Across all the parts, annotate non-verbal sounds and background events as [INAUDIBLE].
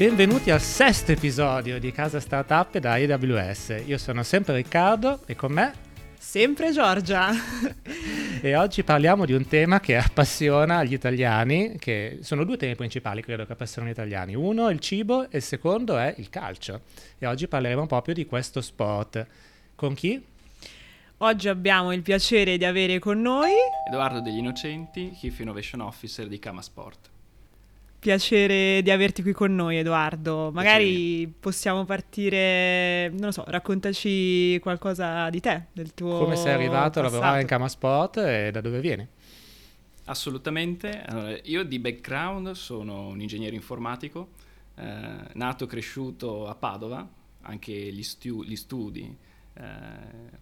benvenuti al sesto episodio di Casa Startup da AWS. Io sono sempre Riccardo e con me sempre Giorgia. [LAUGHS] e oggi parliamo di un tema che appassiona gli italiani, che sono due temi principali credo che appassionano gli italiani. Uno è il cibo e il secondo è il calcio. E oggi parleremo proprio di questo sport. Con chi? Oggi abbiamo il piacere di avere con noi Edoardo degli Innocenti, Chief Innovation Officer di Kama Sport piacere di averti qui con noi, Edoardo. Magari possiamo partire, non lo so, raccontaci qualcosa di te, del tuo. Come sei arrivato passato. a lavorare in Kama Sport e da dove vieni? Assolutamente. Allora, io di background sono un ingegnere informatico, eh, nato e cresciuto a Padova, anche gli, stu- gli studi eh,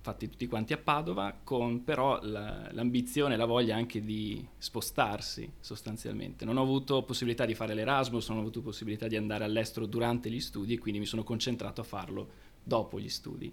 fatti tutti quanti a Padova, con però la, l'ambizione e la voglia anche di spostarsi sostanzialmente. Non ho avuto possibilità di fare l'Erasmus, non ho avuto possibilità di andare all'estero durante gli studi e quindi mi sono concentrato a farlo dopo gli studi.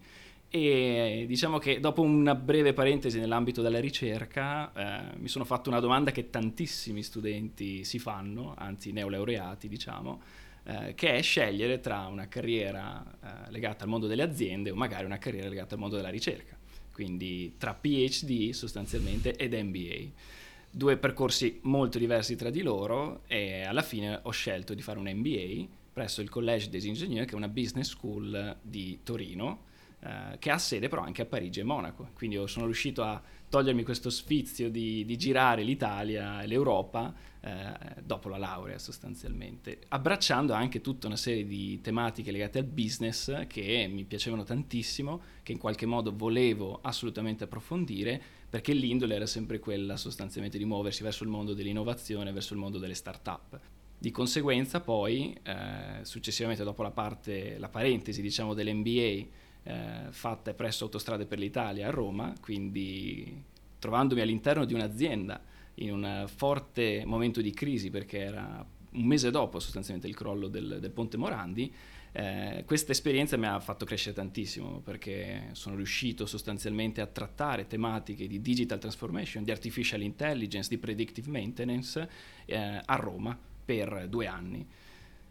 E diciamo che dopo una breve parentesi nell'ambito della ricerca eh, mi sono fatto una domanda che tantissimi studenti si fanno, anzi neolaureati diciamo, eh, che è scegliere tra una carriera eh, legata al mondo delle aziende o magari una carriera legata al mondo della ricerca, quindi tra PhD sostanzialmente ed MBA. Due percorsi molto diversi tra di loro e alla fine ho scelto di fare un MBA presso il Collège des Ingénieurs, che è una business school di Torino, eh, che ha sede però anche a Parigi e Monaco. Quindi sono riuscito a togliermi questo sfizio di, di girare l'Italia e l'Europa eh, dopo la laurea sostanzialmente, abbracciando anche tutta una serie di tematiche legate al business che mi piacevano tantissimo, che in qualche modo volevo assolutamente approfondire, perché l'indole era sempre quella sostanzialmente di muoversi verso il mondo dell'innovazione, verso il mondo delle start-up. Di conseguenza poi, eh, successivamente dopo la parte, la parentesi diciamo dell'MBA, eh, fatta presso Autostrade per l'Italia a Roma, quindi trovandomi all'interno di un'azienda in un forte momento di crisi perché era un mese dopo sostanzialmente il crollo del, del ponte Morandi, eh, questa esperienza mi ha fatto crescere tantissimo perché sono riuscito sostanzialmente a trattare tematiche di digital transformation, di artificial intelligence, di predictive maintenance eh, a Roma per due anni.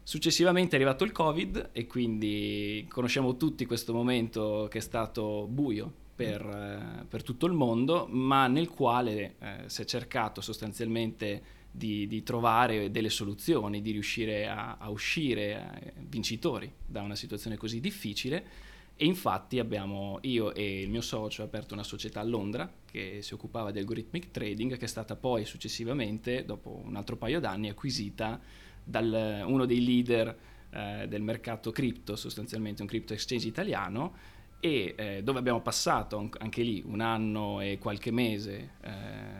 Successivamente è arrivato il Covid e quindi conosciamo tutti questo momento che è stato buio per, eh, per, tutto il mondo, ma nel quale eh, si è cercato sostanzialmente di, di, trovare delle soluzioni, di riuscire a, a uscire eh, vincitori da una situazione così difficile. E infatti abbiamo, io e il mio socio, aperto una società a Londra che si occupava di algorithmic trading, che è stata poi successivamente, dopo un altro paio d'anni, acquisita da uno dei leader eh, del mercato cripto, sostanzialmente un crypto exchange italiano, e eh, dove abbiamo passato anche lì un anno e qualche mese eh,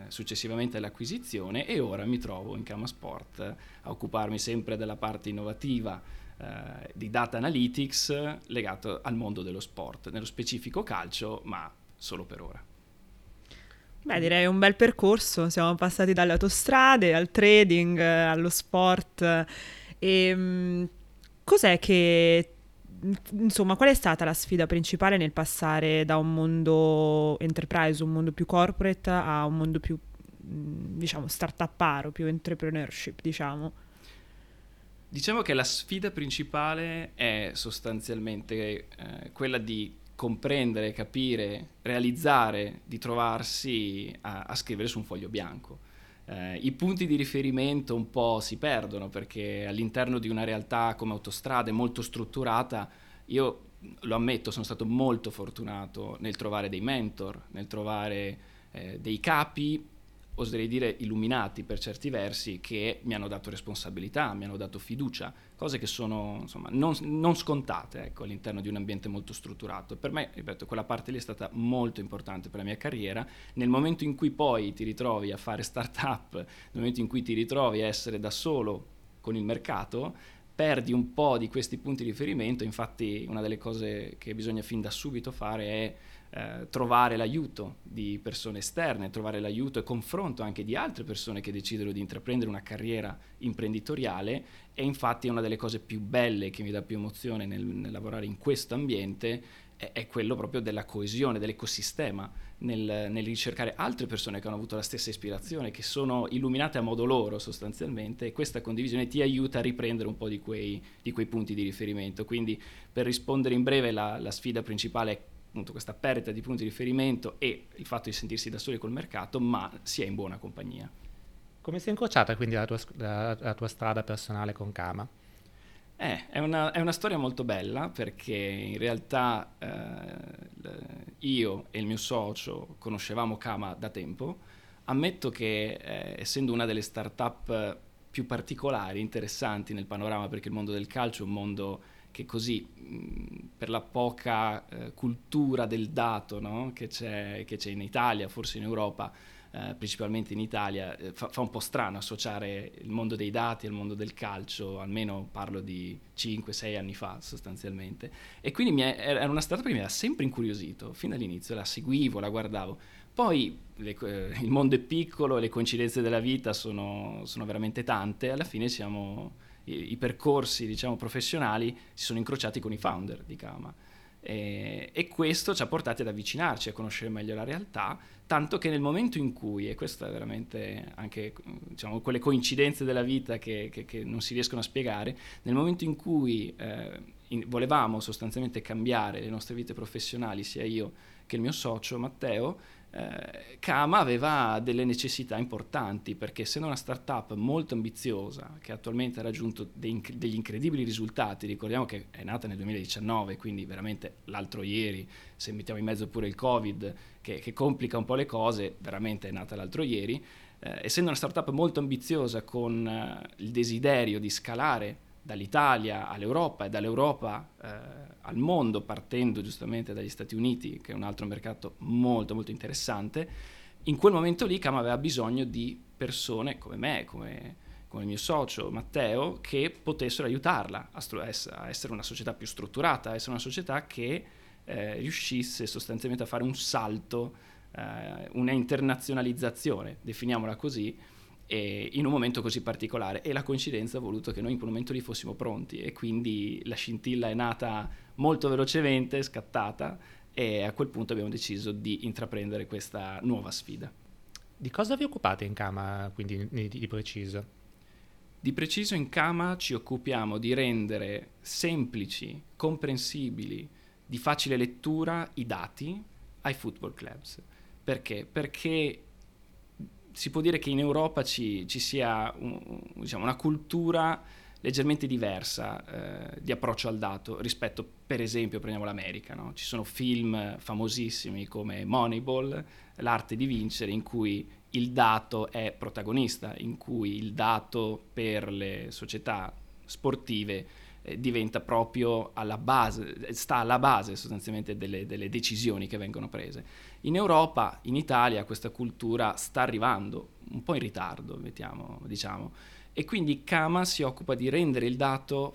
successivamente all'acquisizione e ora mi trovo in Kama Sport a occuparmi sempre della parte innovativa eh, di data analytics legato al mondo dello sport, nello specifico calcio, ma solo per ora. Beh, direi un bel percorso, siamo passati dalle autostrade al trading, allo sport. E, ehm, cos'è che insomma, qual è stata la sfida principale nel passare da un mondo enterprise, un mondo più corporate, a un mondo più, mm, diciamo, start-uparo, più entrepreneurship, diciamo? Diciamo che la sfida principale è sostanzialmente eh, quella di comprendere, capire, realizzare, di trovarsi a, a scrivere su un foglio bianco. Eh, I punti di riferimento un po' si perdono perché all'interno di una realtà come autostrade molto strutturata, io lo ammetto, sono stato molto fortunato nel trovare dei mentor, nel trovare eh, dei capi oserei dire illuminati per certi versi, che mi hanno dato responsabilità, mi hanno dato fiducia, cose che sono insomma, non, non scontate ecco, all'interno di un ambiente molto strutturato. Per me, ripeto, quella parte lì è stata molto importante per la mia carriera. Nel momento in cui poi ti ritrovi a fare start-up, nel momento in cui ti ritrovi a essere da solo con il mercato, perdi un po' di questi punti di riferimento, infatti una delle cose che bisogna fin da subito fare è eh, trovare l'aiuto di persone esterne, trovare l'aiuto e confronto anche di altre persone che decidono di intraprendere una carriera imprenditoriale e infatti una delle cose più belle che mi dà più emozione nel, nel lavorare in questo ambiente è, è, quello proprio della coesione, dell'ecosistema, nel, nel, ricercare altre persone che hanno avuto la stessa ispirazione, che sono illuminate a modo loro sostanzialmente e questa condivisione ti aiuta a riprendere un po' di quei, di quei punti di riferimento. Quindi per rispondere in breve la, la sfida principale è appunto questa perdita di punti di riferimento e il fatto di sentirsi da soli col mercato, ma si è in buona compagnia. Come si è incrociata quindi la tua, la, la tua strada personale con Kama? Eh, è, una, è, una, storia molto bella perché in realtà eh, io e il mio socio conoscevamo Kama da tempo. Ammetto che eh, essendo una delle start-up più particolari, interessanti nel panorama, perché il mondo del calcio è un mondo che così, mh, per la poca eh, cultura del dato no? che, c'è, che, c'è, in Italia, forse in Europa, eh, principalmente in Italia, eh, fa, fa, un po' strano associare il mondo dei dati al mondo del calcio, almeno parlo di 5-6 anni fa sostanzialmente. E quindi è, era una startup che mi ha sempre incuriosito, fin dall'inizio, la seguivo, la guardavo. Poi le, eh, il mondo è piccolo, le coincidenze della vita sono, sono veramente tante, alla fine siamo i, i percorsi diciamo, professionali si sono incrociati con i founder di Kama. E, e, questo ci ha portati ad avvicinarci, a conoscere meglio la realtà, tanto che nel momento in cui, e questo è veramente anche diciamo, quelle coincidenze della vita che, che, che, non si riescono a spiegare, nel momento in cui eh, in, volevamo sostanzialmente cambiare le nostre vite professionali, sia io che il mio socio Matteo, eh, Kama aveva delle necessità importanti perché essendo una startup molto ambiziosa che attualmente ha raggiunto dei, degli incredibili risultati, ricordiamo che è nata nel 2019, quindi veramente l'altro ieri, se mettiamo in mezzo pure il Covid che, che complica un po' le cose, veramente è nata l'altro ieri, eh, essendo una startup molto ambiziosa con eh, il desiderio di scalare dall'Italia all'Europa e dall'Europa eh, al mondo, partendo giustamente dagli Stati Uniti, che è un altro mercato molto molto interessante, in quel momento lì Cam aveva bisogno di persone come me, come, come il mio socio Matteo, che potessero aiutarla a, stru- a, essere una società più strutturata, a essere una società che eh, riuscisse sostanzialmente a fare un salto, eh, una internazionalizzazione, definiamola così, in un momento così particolare e la coincidenza ha voluto che noi in quel momento lì fossimo pronti e quindi la scintilla è nata molto velocemente, scattata e a quel punto abbiamo deciso di intraprendere questa nuova sfida. Di cosa vi occupate in Kama quindi di preciso? Di preciso in Kama ci occupiamo di rendere semplici, comprensibili, di facile lettura i dati ai football clubs. Perché? Perché si può dire che in Europa ci, ci sia un, diciamo, una cultura leggermente diversa eh, di approccio al dato rispetto, per esempio, prendiamo l'America. No? Ci sono film famosissimi come Moneyball, L'arte di vincere, in cui il dato è protagonista, in cui il dato per le società sportive eh, diventa proprio alla base, sta alla base sostanzialmente delle, delle, decisioni che vengono prese. In Europa, in Italia, questa cultura sta arrivando, un po' in ritardo, mettiamo, diciamo, e quindi Kama si occupa di rendere il dato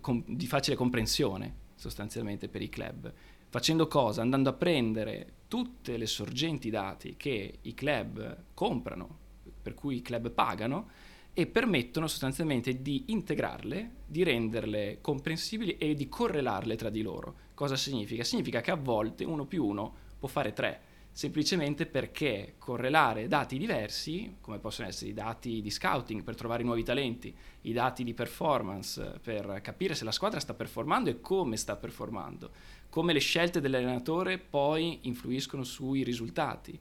com, di facile comprensione sostanzialmente per i club. Facendo cosa? Andando a prendere tutte le sorgenti dati che i club comprano, per cui i club pagano, e permettono sostanzialmente di integrarle, di renderle comprensibili e di correlarle tra di loro. Cosa significa? Significa che a volte uno più uno può fare tre, semplicemente perché correlare dati diversi, come possono essere i dati di scouting per trovare nuovi talenti, i dati di performance per capire se la squadra sta performando e come sta performando, come le scelte dell'allenatore poi influiscono sui risultati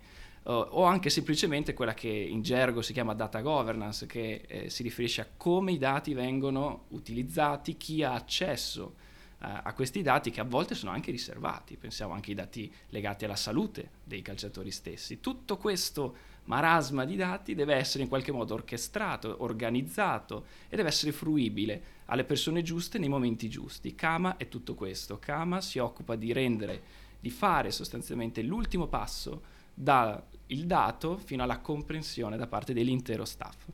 o anche semplicemente quella che in gergo si chiama data governance, che eh, si riferisce a come i dati vengono utilizzati, chi ha accesso uh, a questi dati che a volte sono anche riservati, pensiamo anche ai dati legati alla salute dei calciatori stessi. Tutto questo marasma di dati deve essere in qualche modo orchestrato, organizzato e deve essere fruibile alle persone giuste nei momenti giusti. Kama è tutto questo. Kama si occupa di rendere, di fare sostanzialmente l'ultimo passo dal dato fino alla comprensione da parte dell'intero staff.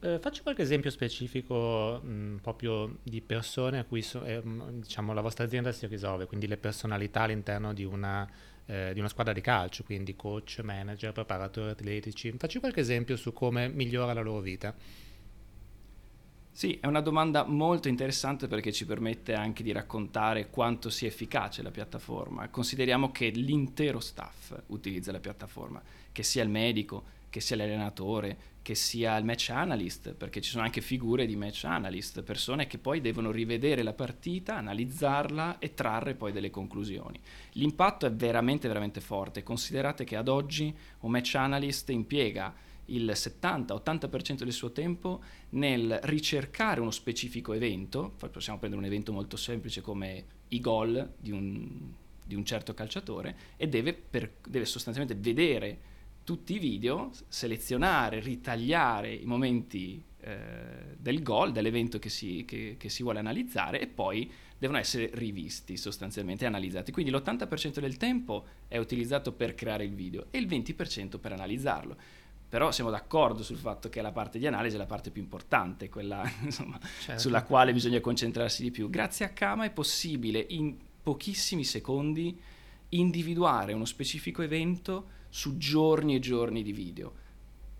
Eh, faccio qualche esempio specifico mh, proprio di persone a cui so, eh, diciamo, la vostra azienda si risolve, quindi le personalità all'interno di una, eh, di una squadra di calcio, quindi coach, manager, preparatori atletici. Faccio qualche esempio su come migliora la loro vita. Sì, è una domanda molto interessante perché ci permette anche di raccontare quanto sia efficace la piattaforma. Consideriamo che l'intero staff utilizza la piattaforma, che sia il medico, che sia l'allenatore, che sia il match analyst, perché ci sono anche figure di match analyst, persone che poi devono rivedere la partita, analizzarla e trarre poi delle conclusioni. L'impatto è veramente veramente forte, considerate che ad oggi un match analyst impiega il 70-80% del suo tempo nel ricercare uno specifico evento, possiamo prendere un evento molto semplice come i gol di un, di un certo calciatore, e deve, per, deve sostanzialmente vedere tutti i video, selezionare, ritagliare i momenti eh, del gol, dell'evento che si, che, che si, vuole analizzare e poi devono essere rivisti sostanzialmente e analizzati. Quindi l'80% del tempo è utilizzato per creare il video e il 20% per analizzarlo però siamo d'accordo sul fatto che la parte di analisi è la parte più importante, quella [LAUGHS] insomma, certo. sulla quale bisogna concentrarsi di più. Grazie a Kama è possibile in pochissimi secondi individuare uno specifico evento su giorni e giorni di video,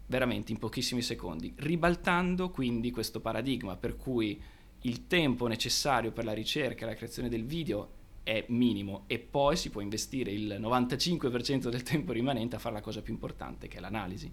veramente in pochissimi secondi, ribaltando quindi questo paradigma per cui il tempo necessario per la ricerca e la creazione del video è minimo e poi si può investire il 95% del tempo rimanente a fare la cosa più importante che è l'analisi.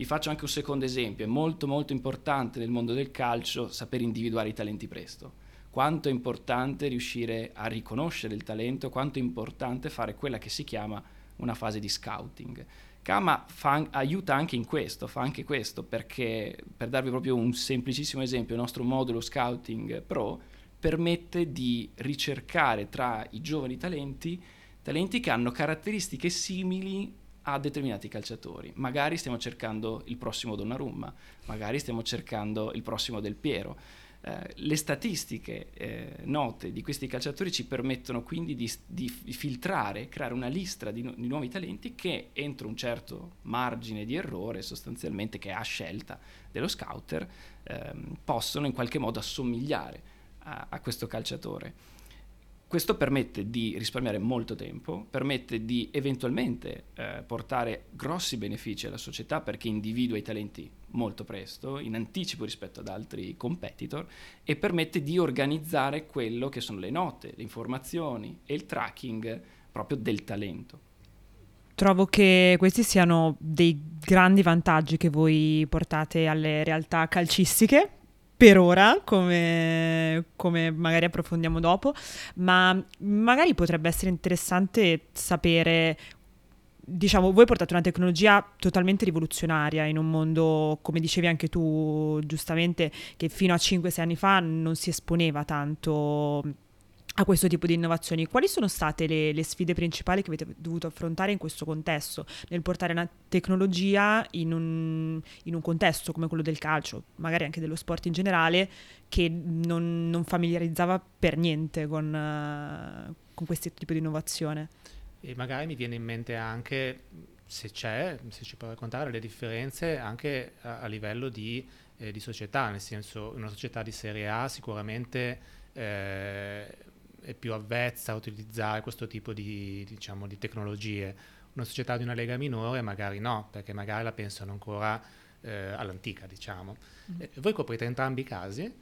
Vi faccio anche un secondo esempio, è molto molto importante nel mondo del calcio saper individuare i talenti presto. Quanto è importante riuscire a riconoscere il talento, quanto è importante fare quella che si chiama una fase di scouting. Kama fa, aiuta anche in questo, fa anche questo, perché per darvi proprio un semplicissimo esempio, il nostro modulo Scouting Pro permette di ricercare tra i giovani talenti talenti che hanno caratteristiche simili a determinati calciatori. Magari stiamo cercando il prossimo Donnarumma, magari stiamo cercando il prossimo Del Piero. Eh, le statistiche eh, note di questi calciatori ci permettono quindi di, di filtrare, creare una lista di, di, nuovi talenti che entro un certo margine di errore, sostanzialmente che è a scelta dello scouter, ehm, possono in qualche modo assomigliare a, a questo calciatore. Questo permette di risparmiare molto tempo, permette di eventualmente eh, portare grossi benefici alla società perché individua i talenti molto presto, in anticipo rispetto ad altri competitor, e permette di organizzare quello che sono le note, le informazioni e il tracking proprio del talento. Trovo che questi siano dei grandi vantaggi che voi portate alle realtà calcistiche per ora, come, come, magari approfondiamo dopo, ma magari potrebbe essere interessante sapere, diciamo, voi portate una tecnologia totalmente rivoluzionaria in un mondo, come dicevi anche tu giustamente, che fino a 5-6 anni fa non si esponeva tanto a questo tipo di innovazioni. Quali sono state le, le, sfide principali che avete dovuto affrontare in questo contesto, nel portare una tecnologia in un, in un contesto come quello del calcio, magari anche dello sport in generale, che non, non familiarizzava per niente con, uh, con questo tipo di innovazione? E magari mi viene in mente anche, se c'è, se ci può raccontare le differenze anche a, a livello di, eh, di, società, nel senso una società di serie A sicuramente... Eh, è più avvezza a utilizzare questo tipo di, diciamo, di tecnologie. Una società di una lega minore magari no, perché magari la pensano ancora eh, all'antica, diciamo. Mm. Eh, voi coprite entrambi i casi?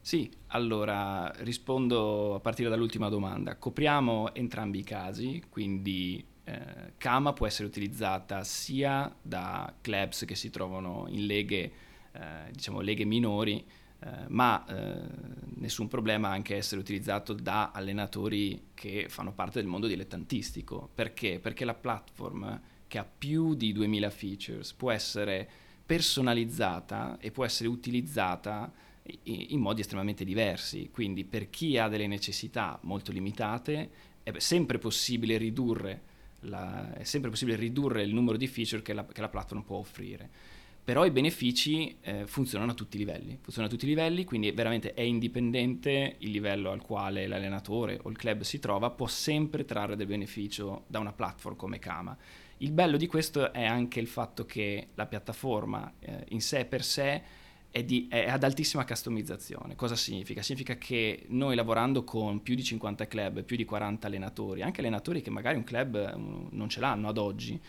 Sì, allora rispondo a partire dall'ultima domanda. Copriamo entrambi i casi, quindi eh, Kama può essere utilizzata sia da clubs che si trovano in leghe, eh, diciamo leghe minori, eh, ma eh, nessun problema anche essere utilizzato da allenatori che fanno parte del mondo dilettantistico. Perché? Perché la platform che ha più di 2000 features può essere personalizzata e può essere utilizzata in modi estremamente diversi. Quindi per chi ha delle necessità molto limitate è sempre possibile ridurre, la, è sempre possibile ridurre il numero di feature che la, che la platform può offrire però i benefici eh, funzionano a tutti i livelli, funzionano a tutti i livelli, quindi veramente è indipendente il livello al quale l'allenatore o il club si trova, può sempre trarre del beneficio da una platform come Kama. Il bello di questo è anche il fatto che la piattaforma eh, in sé per sé è, di, è, ad altissima customizzazione. Cosa significa? Significa che noi lavorando con più di 50 club, più di 40 allenatori, anche allenatori che magari un club um, non ce l'hanno ad oggi,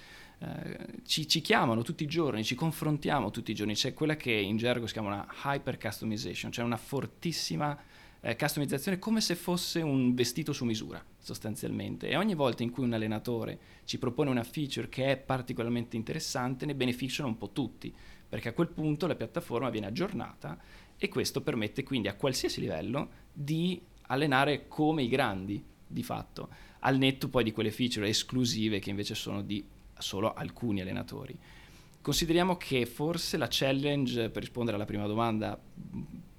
eh, ci, ci, chiamano tutti i giorni, ci confrontiamo tutti i giorni, c'è quella che in gergo si chiama una hyper customization, cioè una fortissima eh, customizzazione come se fosse un vestito su misura sostanzialmente. E ogni volta in cui un allenatore ci propone una feature che è particolarmente interessante ne beneficiano un po' tutti perché a quel punto la piattaforma viene aggiornata e questo permette quindi a qualsiasi livello di allenare come i grandi di fatto, al netto poi di quelle feature esclusive che invece sono di solo alcuni allenatori. Consideriamo che forse la challenge, per rispondere alla prima domanda,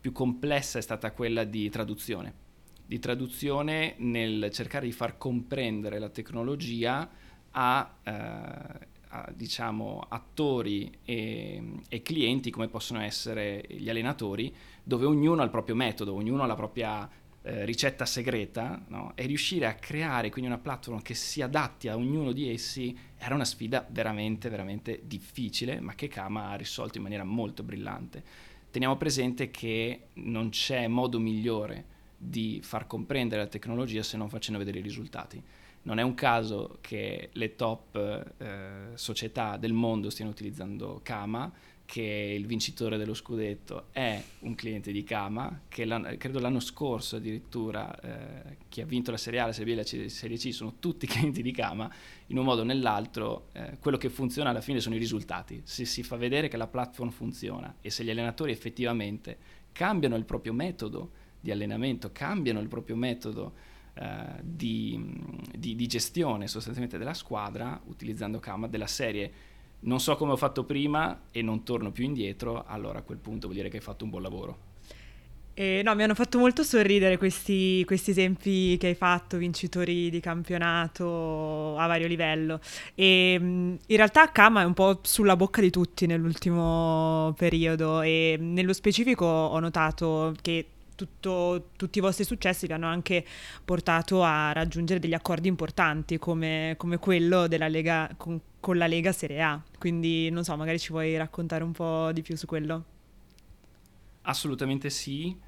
più complessa è stata quella di traduzione. Di traduzione nel cercare di far comprendere la tecnologia a, eh, diciamo, attori e, e, clienti come possono essere gli allenatori, dove ognuno ha il proprio metodo, ognuno ha la propria eh, ricetta segreta, no? e riuscire a creare quindi una platform che si adatti a ognuno di essi era una sfida veramente, veramente difficile, ma che Kama ha risolto in maniera molto brillante. Teniamo presente che non c'è modo migliore di far comprendere la tecnologia se non facendo vedere i risultati non è un caso che le top eh, società del mondo stiano utilizzando Kama, che il vincitore dello scudetto è un cliente di Kama, che l'anno, credo l'anno scorso addirittura eh, chi ha vinto la Serie A, la Serie B e la Serie C sono tutti [LAUGHS] clienti di Kama, in un modo o nell'altro eh, quello che funziona alla fine sono i risultati, se si fa vedere che la platform funziona e se gli allenatori effettivamente cambiano il proprio metodo di allenamento, cambiano il proprio metodo eh, di, di, di, gestione sostanzialmente della squadra utilizzando Kama della serie non so come ho fatto prima e non torno più indietro, allora a quel punto vuol dire che hai fatto un buon lavoro. Eh, no, mi hanno fatto molto sorridere questi, questi, esempi che hai fatto, vincitori di campionato a vario livello. E in realtà Kama è un po' sulla bocca di tutti nell'ultimo periodo e nello specifico ho notato che tutto, tutti i vostri successi vi hanno anche portato a raggiungere degli accordi importanti come, come quello della Lega, con, con, la Lega Serie A. Quindi non so, magari ci vuoi raccontare un po' di più su quello? Assolutamente sì.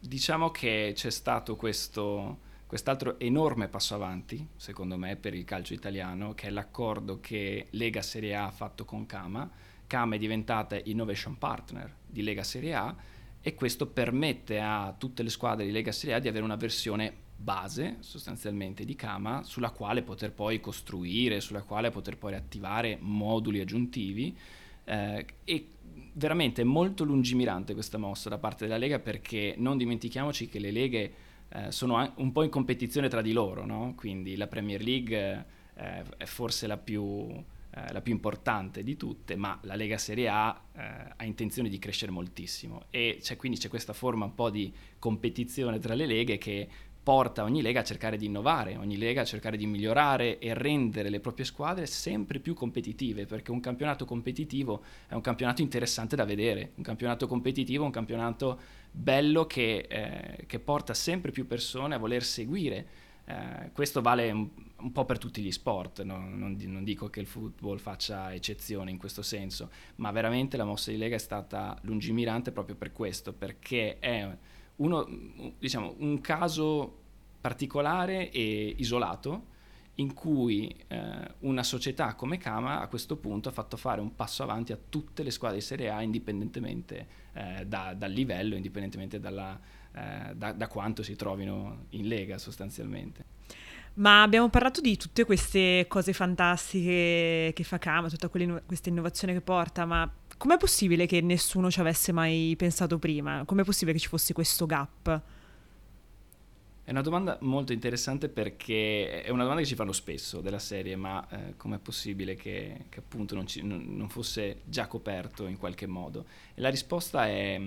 Diciamo che c'è stato questo, quest'altro enorme passo avanti, secondo me, per il calcio italiano, che è l'accordo che Lega Serie A ha fatto con Kama. Kama è diventata innovation partner di Lega Serie A e questo permette a tutte le squadre di Lega Serie A di avere una versione base sostanzialmente di Kama sulla quale poter poi costruire, sulla quale poter poi attivare moduli aggiuntivi eh, e veramente è molto lungimirante questa mossa da parte della Lega perché non dimentichiamoci che le leghe eh, sono un po' in competizione tra di loro, no? quindi la Premier League eh, è forse la più eh, la più importante di tutte, ma la Lega Serie A eh, ha intenzione di crescere moltissimo e c'è, quindi c'è questa forma un po' di competizione tra le leghe che porta ogni lega a cercare di innovare, ogni lega a cercare di migliorare e rendere le proprie squadre sempre più competitive, perché un campionato competitivo è un campionato interessante da vedere, un campionato competitivo è un campionato bello che, eh, che porta sempre più persone a voler seguire eh, questo vale un, un, po' per tutti gli sport, no? non, non, dico che il football faccia eccezione in questo senso, ma veramente la mossa di Lega è stata lungimirante proprio per questo, perché è uno, diciamo, un caso particolare e isolato in cui eh, una società come Kama a questo punto ha fatto fare un passo avanti a tutte le squadre di Serie A indipendentemente eh, da, dal livello, indipendentemente dalla, eh, da, da quanto si trovino in Lega sostanzialmente. Ma abbiamo parlato di tutte queste cose fantastiche che fa Kama, tutta questa innovazione che porta, ma com'è possibile che nessuno ci avesse mai pensato prima? Com'è possibile che ci fosse questo gap? È una domanda molto interessante perché è una domanda che ci fanno spesso della serie, ma eh, com'è possibile che, che appunto non, ci, non, non, fosse già coperto in qualche modo? E la risposta è,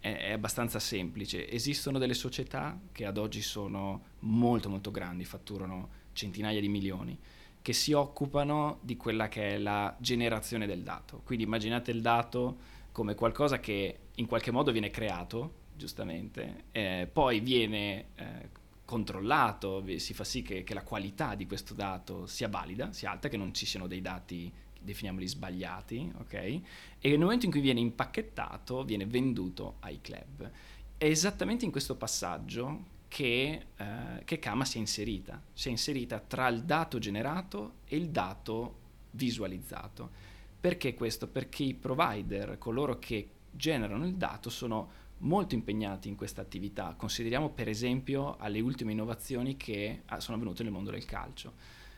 è, è, abbastanza semplice. Esistono delle società che ad oggi sono molto molto grandi, fatturano centinaia di milioni, che si occupano di quella che è la generazione del dato. Quindi immaginate il dato come qualcosa che in qualche modo viene creato, giustamente, eh, poi viene... Eh, controllato, si fa sì che, che, la qualità di questo dato sia valida, sia alta, che non ci siano dei dati, definiamoli sbagliati, ok? E nel momento in cui viene impacchettato, viene venduto ai club. È esattamente in questo passaggio che, eh, che Kama si è inserita, si è inserita tra il dato generato e il dato visualizzato. Perché questo? Perché i provider, coloro che generano il dato, sono molto impegnati in questa attività. Consideriamo per esempio alle ultime innovazioni che ah, sono avvenute nel mondo del calcio.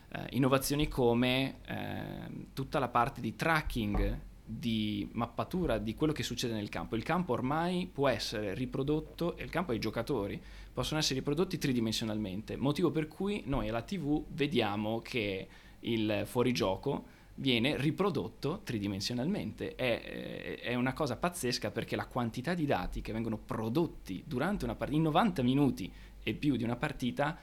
Eh, innovazioni come eh, tutta la parte di tracking, di mappatura di quello che succede nel campo. Il campo ormai può essere riprodotto, il campo e i giocatori possono essere riprodotti tridimensionalmente, motivo per cui noi alla TV vediamo che il fuorigioco viene riprodotto tridimensionalmente. È, è, una cosa pazzesca perché la quantità di dati che vengono prodotti durante una partita, in 90 minuti e più di una partita,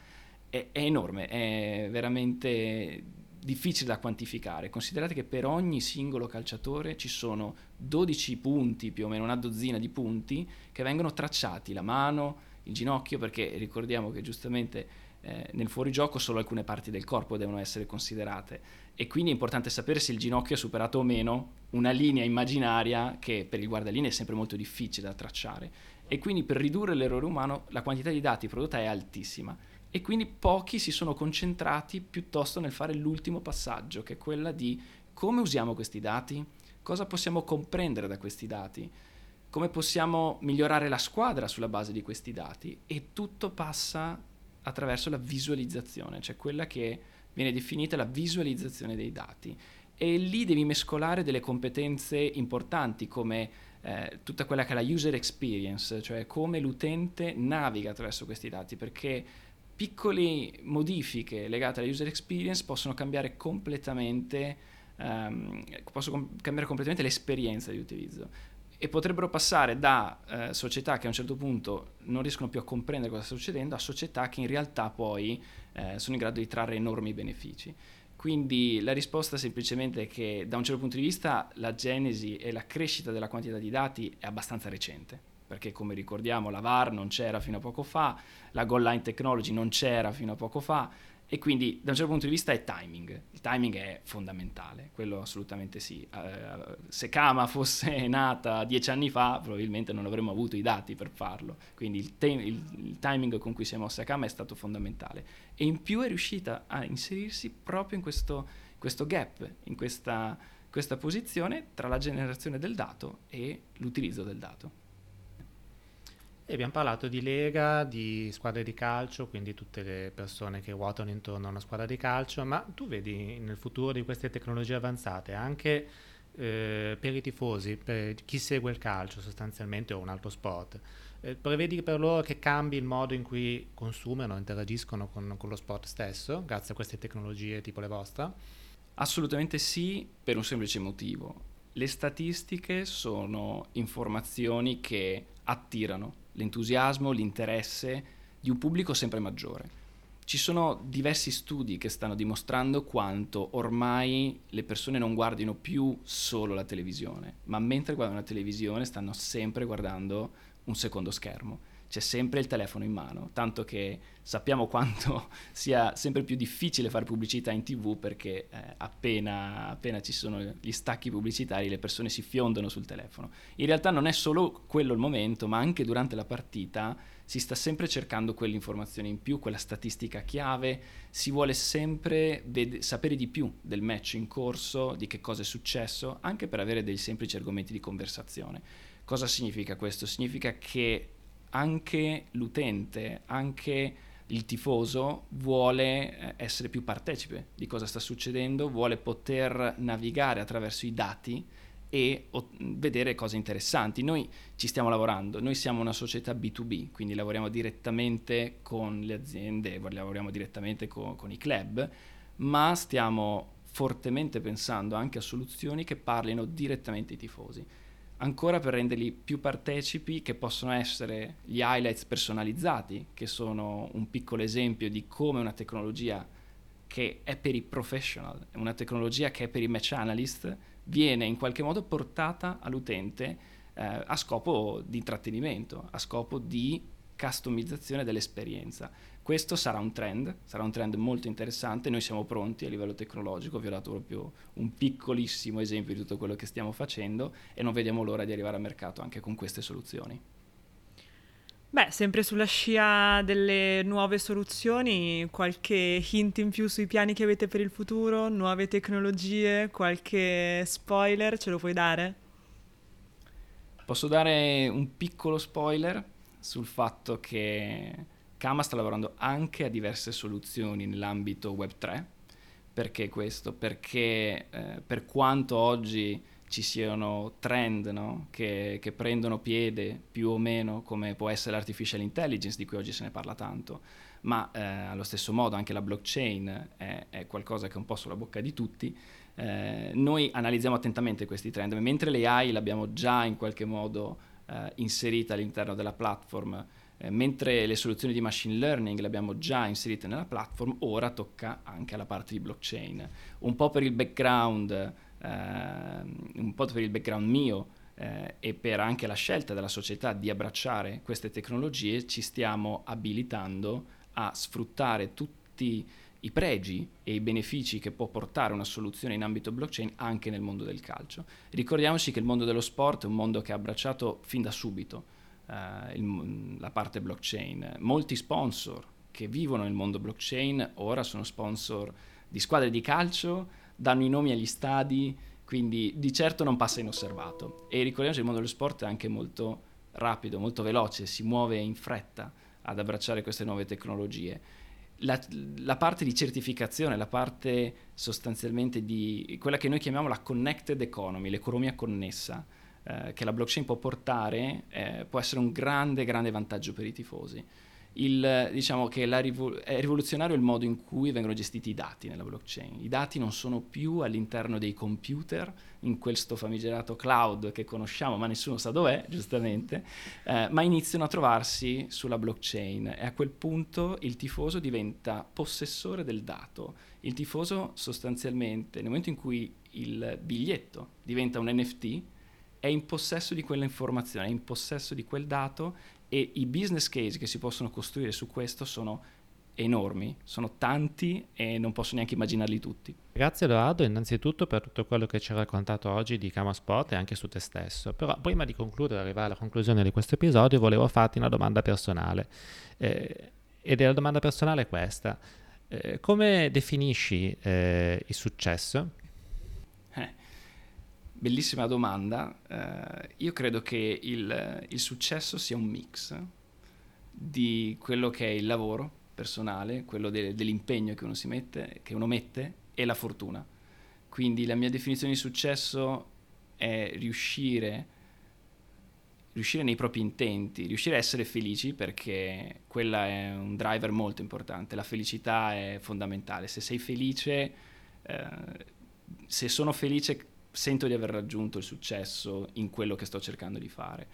è, è enorme, è veramente difficile da quantificare. Considerate che per ogni singolo calciatore ci sono 12 punti, più o meno una dozzina di punti, che vengono tracciati, la mano, il ginocchio, perché ricordiamo che giustamente eh, nel fuorigioco solo alcune parti del corpo devono essere considerate. E quindi è importante sapere se il ginocchio ha superato o meno una linea immaginaria che per il guardalinee è sempre molto difficile da tracciare. E quindi per ridurre l'errore umano la quantità di dati prodotta è altissima. E quindi pochi si sono concentrati piuttosto nel fare l'ultimo passaggio che è quella di come usiamo questi dati, cosa possiamo comprendere da questi dati, come possiamo migliorare la squadra sulla base di questi dati e tutto passa attraverso la visualizzazione, cioè quella che viene definita la visualizzazione dei dati. E lì devi mescolare delle competenze importanti come eh, tutta quella che è la user experience, cioè come l'utente naviga attraverso questi dati, perché piccole modifiche legate alla user experience possono cambiare completamente, um, possono cambiare completamente l'esperienza di utilizzo e potrebbero passare da eh, società che a un certo punto non riescono più a comprendere cosa sta succedendo a società che in realtà poi eh, sono in grado di trarre enormi benefici. Quindi la risposta semplicemente è che da un certo punto di vista la genesi e la crescita della quantità di dati è abbastanza recente, perché come ricordiamo la VAR non c'era fino a poco fa, la goal line technology non c'era fino a poco fa, e quindi da un certo punto di vista è timing. Il timing è fondamentale, quello assolutamente sì. Uh, se Kama [LAUGHS] fosse nata dieci anni fa, probabilmente non avremmo avuto i dati per farlo. Quindi il, te- il, il timing con cui si è mossa Kama è stato fondamentale. E in più è riuscita a inserirsi proprio in questo, questo gap, in questa, questa posizione tra la generazione del dato e l'utilizzo del dato. E abbiamo parlato di lega, di squadre di calcio, quindi tutte le persone che ruotano intorno a una squadra di calcio, ma tu vedi nel futuro di queste tecnologie avanzate anche eh, per i tifosi, per chi segue il calcio sostanzialmente o un altro sport, eh, prevedi per loro che cambi il modo in cui consumano, interagiscono con, con lo sport stesso, grazie a queste tecnologie tipo le vostre? Assolutamente sì, per un semplice motivo. Le statistiche sono informazioni che attirano l'entusiasmo, l'interesse di un pubblico sempre maggiore. Ci sono diversi studi che stanno dimostrando quanto ormai le persone non guardino più solo la televisione, ma mentre guardano la televisione stanno sempre guardando un secondo schermo c'è sempre il telefono in mano, tanto che sappiamo quanto [LAUGHS] sia sempre più difficile fare pubblicità in tv perché eh, appena, appena, ci sono gli stacchi pubblicitari le persone si fiondano sul telefono. In realtà non è solo quello il momento, ma anche durante la partita si sta sempre cercando quell'informazione in più, quella statistica chiave, si vuole sempre ved- sapere di più del match in corso, di che cosa è successo, anche per avere dei semplici argomenti di conversazione. Cosa significa questo? Significa che anche l'utente, anche il tifoso vuole eh, essere più partecipe di cosa sta succedendo, vuole poter navigare attraverso i dati e vedere cose interessanti. Noi ci stiamo lavorando, noi siamo una società B2B, quindi lavoriamo direttamente con le aziende, lavoriamo direttamente con, con i club, ma stiamo fortemente pensando anche a soluzioni che parlino direttamente ai tifosi ancora per renderli più partecipi, che possono essere gli highlights personalizzati, che sono un piccolo esempio di come una tecnologia che è per i professional, una tecnologia che è per i match analyst, viene in qualche modo portata all'utente eh, a scopo di intrattenimento, a scopo di customizzazione dell'esperienza. Questo sarà un trend, sarà un trend molto interessante, noi siamo pronti a livello tecnologico, vi ho dato proprio un piccolissimo esempio di tutto quello che stiamo facendo e non vediamo l'ora di arrivare al mercato anche con queste soluzioni. Beh, sempre sulla scia delle nuove soluzioni, qualche hint in più sui piani che avete per il futuro, nuove tecnologie, qualche spoiler ce lo puoi dare? Posso dare un piccolo spoiler sul fatto che Kama sta lavorando anche a diverse soluzioni nell'ambito Web3. Perché questo? Perché eh, per quanto oggi ci siano trend no? che, che, prendono piede più o meno, come può essere l'artificial intelligence, di cui oggi se ne parla tanto, ma eh, allo stesso modo anche la blockchain è, è, qualcosa che è un po' sulla bocca di tutti. Eh, noi analizziamo attentamente questi trend, mentre l'AI l'abbiamo già in qualche modo eh, inserita all'interno della platform, eh, mentre le soluzioni di machine learning le abbiamo già inserite nella platform, ora tocca anche alla parte di blockchain. Un po' per il background Ehm, un po' per il background mio eh, e per anche la scelta della società di abbracciare queste tecnologie, ci stiamo abilitando a sfruttare tutti i pregi e i benefici che può portare una soluzione in ambito blockchain anche nel mondo del calcio. Ricordiamoci che il mondo dello sport è un mondo che ha abbracciato fin da subito eh, il, la parte blockchain. Molti sponsor che vivono nel mondo blockchain ora sono sponsor di squadre di calcio, danno i nomi agli stadi, quindi di certo non passa inosservato. E ricordiamoci che il mondo dello sport è anche molto rapido, molto veloce, si muove in fretta ad abbracciare queste nuove tecnologie. La, la, parte di certificazione, la parte sostanzialmente di quella che noi chiamiamo la connected economy, l'economia connessa, eh, che la blockchain può portare, eh, può essere un grande, grande vantaggio per i tifosi il, diciamo che rivol- è rivoluzionario il modo in cui vengono gestiti i dati nella blockchain. I dati non sono più all'interno dei computer, in questo famigerato cloud che conosciamo, ma nessuno sa dov'è, giustamente, eh, ma iniziano a trovarsi sulla blockchain e a quel punto il tifoso diventa possessore del dato. Il tifoso sostanzialmente, nel momento in cui il biglietto diventa un NFT, è in possesso di quella informazione, è in possesso di quel dato e i business case che si possono costruire su questo sono enormi, sono tanti e non posso neanche immaginarli tutti. Grazie Edoardo innanzitutto per tutto quello che ci hai raccontato oggi di Kama Sport e anche su te stesso, però prima di concludere, arrivare alla conclusione di questo episodio, volevo farti una domanda personale eh, ed è la domanda personale questa, eh, come definisci eh, il successo? Bellissima domanda. Uh, io credo che il, il, successo sia un mix di quello che è il lavoro personale, quello de, dell'impegno che uno si mette, che uno mette, e la fortuna. Quindi la mia definizione di successo è riuscire, riuscire nei propri intenti, riuscire a essere felici perché quella è un driver molto importante. La felicità è fondamentale. Se sei felice, eh, se sono felice sento di aver raggiunto il successo in quello che sto cercando di fare.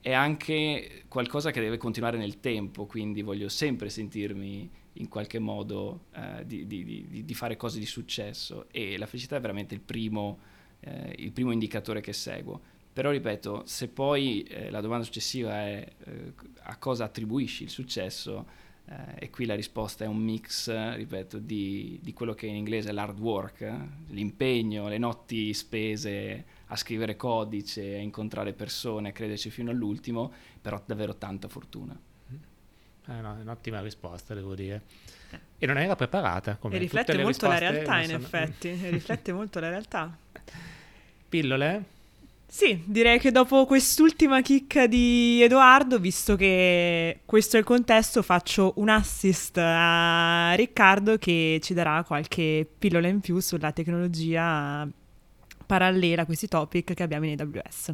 È anche qualcosa che deve continuare nel tempo, quindi voglio sempre sentirmi in qualche modo eh, di, di, di, di, fare cose di successo e la felicità è veramente il primo, eh, il primo indicatore che seguo. Però ripeto, se poi eh, la domanda successiva è eh, a cosa attribuisci il successo, eh, e qui la risposta è un mix, ripeto, di, di quello che in inglese è l'hard work, eh? l'impegno, le notti spese a scrivere codice, a incontrare persone, a crederci fino all'ultimo, però davvero tanta fortuna. Eh no, è un'ottima risposta, devo dire. E non era preparata. Come e riflette molto la realtà, in sono... effetti. [LAUGHS] riflette molto la realtà. Pillole? Sì, direi che dopo quest'ultima chicca di Edoardo, visto che questo è il contesto, faccio un assist a Riccardo che ci darà qualche pillola in più sulla tecnologia parallela a questi topic che abbiamo in AWS.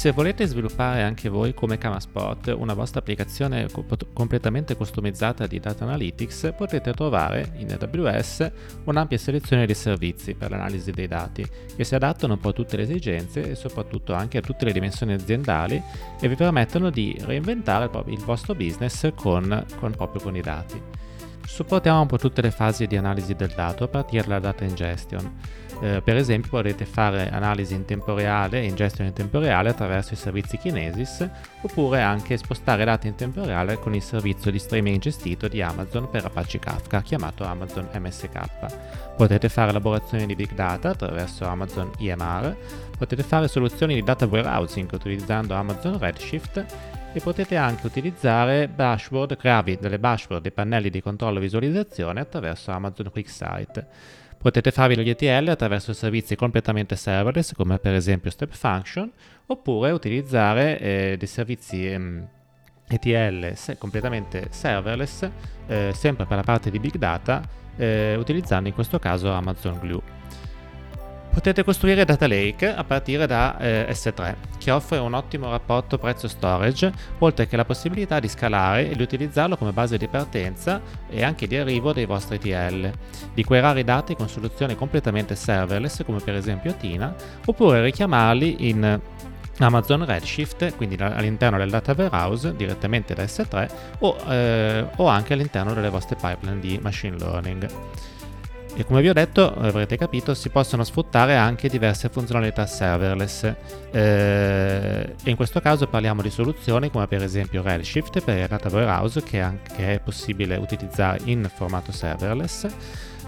Se volete sviluppare anche voi come Kamaspot una vostra applicazione completamente customizzata di data analytics, potete trovare in AWS un'ampia selezione di servizi per l'analisi dei dati che si adattano un po' a tutte le esigenze e soprattutto anche a tutte le dimensioni aziendali e vi permettono di reinventare il vostro business con, con proprio con i dati. Supportiamo un po' tutte le fasi di analisi del dato a partire dalla data ingestion eh, per esempio potete fare analisi in tempo reale e ingestione in tempo reale attraverso i servizi Kinesis oppure anche spostare dati in tempo reale con il servizio di streaming gestito di Amazon per Apache Kafka chiamato Amazon MSK. Potete fare elaborazione di big data attraverso Amazon EMR, potete fare soluzioni di data warehousing utilizzando Amazon Redshift e potete anche utilizzare dashboard, crearvi delle dashboard e pannelli di controllo e visualizzazione attraverso Amazon QuickSight. Potete farvi gli ETL attraverso servizi completamente serverless come per esempio Step Function oppure utilizzare eh, dei servizi ehm, ETL se- completamente serverless eh, sempre per la parte di Big Data eh, utilizzando in questo caso Amazon Glue. Potete costruire Data Lake a partire da eh, S3, che offre un ottimo rapporto prezzo-storage, oltre che la possibilità di scalare e di utilizzarlo come base di partenza e anche di arrivo dei vostri TL, di querare i dati con soluzioni completamente serverless come per esempio Tina, oppure richiamarli in Amazon Redshift, quindi all'interno del data warehouse direttamente da S3 o, eh, o anche all'interno delle vostre pipeline di machine learning. E come vi ho detto, avrete capito, si possono sfruttare anche diverse funzionalità serverless. Eh, in questo caso parliamo di soluzioni come per esempio Redshift per il Data Warehouse che, anche, è possibile utilizzare in formato serverless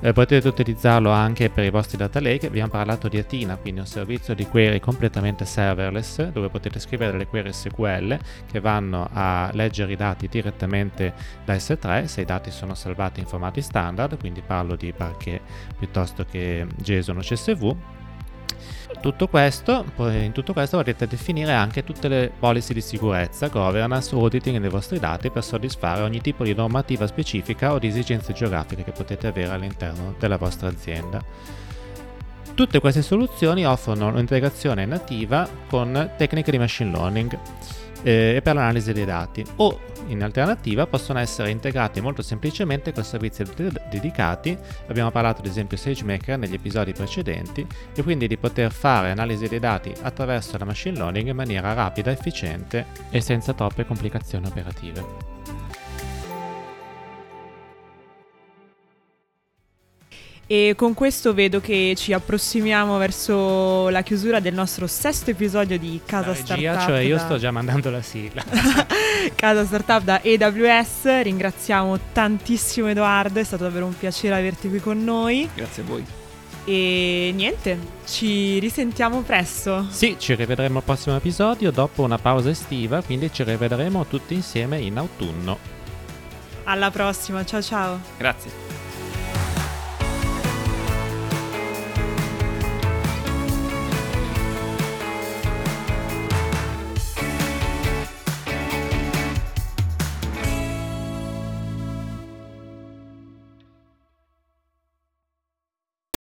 eh, potete utilizzarlo anche per i vostri data lake. Abbiamo parlato di Athena, quindi un servizio di query completamente serverless dove potete scrivere delle query SQL che vanno a leggere i dati direttamente da S3 se i dati sono salvati in formati standard, quindi parlo di Parquet piuttosto che JSON o CSV tutto questo, in tutto questo potete definire anche tutte le policy di sicurezza, governance, auditing dei vostri dati per soddisfare ogni tipo di normativa specifica o di esigenze geografiche che potete avere all'interno della vostra azienda. Tutte queste soluzioni offrono un'integrazione nativa con tecniche di machine learning eh, e per l'analisi dei dati o in alternativa possono essere integrati molto semplicemente con servizi dedicati, abbiamo parlato ad esempio SageMaker negli episodi precedenti e quindi di poter fare analisi dei dati attraverso la machine learning in maniera rapida, efficiente e senza troppe complicazioni operative. E con questo vedo che ci approssimiamo verso la chiusura del nostro sesto episodio di Casa la regia, Startup. Cioè, io da... sto già mandando la sigla. [LAUGHS] Casa Startup da AWS. Ringraziamo tantissimo Edoardo, è stato davvero un piacere averti qui con noi. Grazie a voi. E niente, ci risentiamo presto. Sì, ci rivedremo al prossimo episodio dopo una pausa estiva, quindi ci rivedremo tutti insieme in autunno. Alla prossima, ciao ciao. Grazie.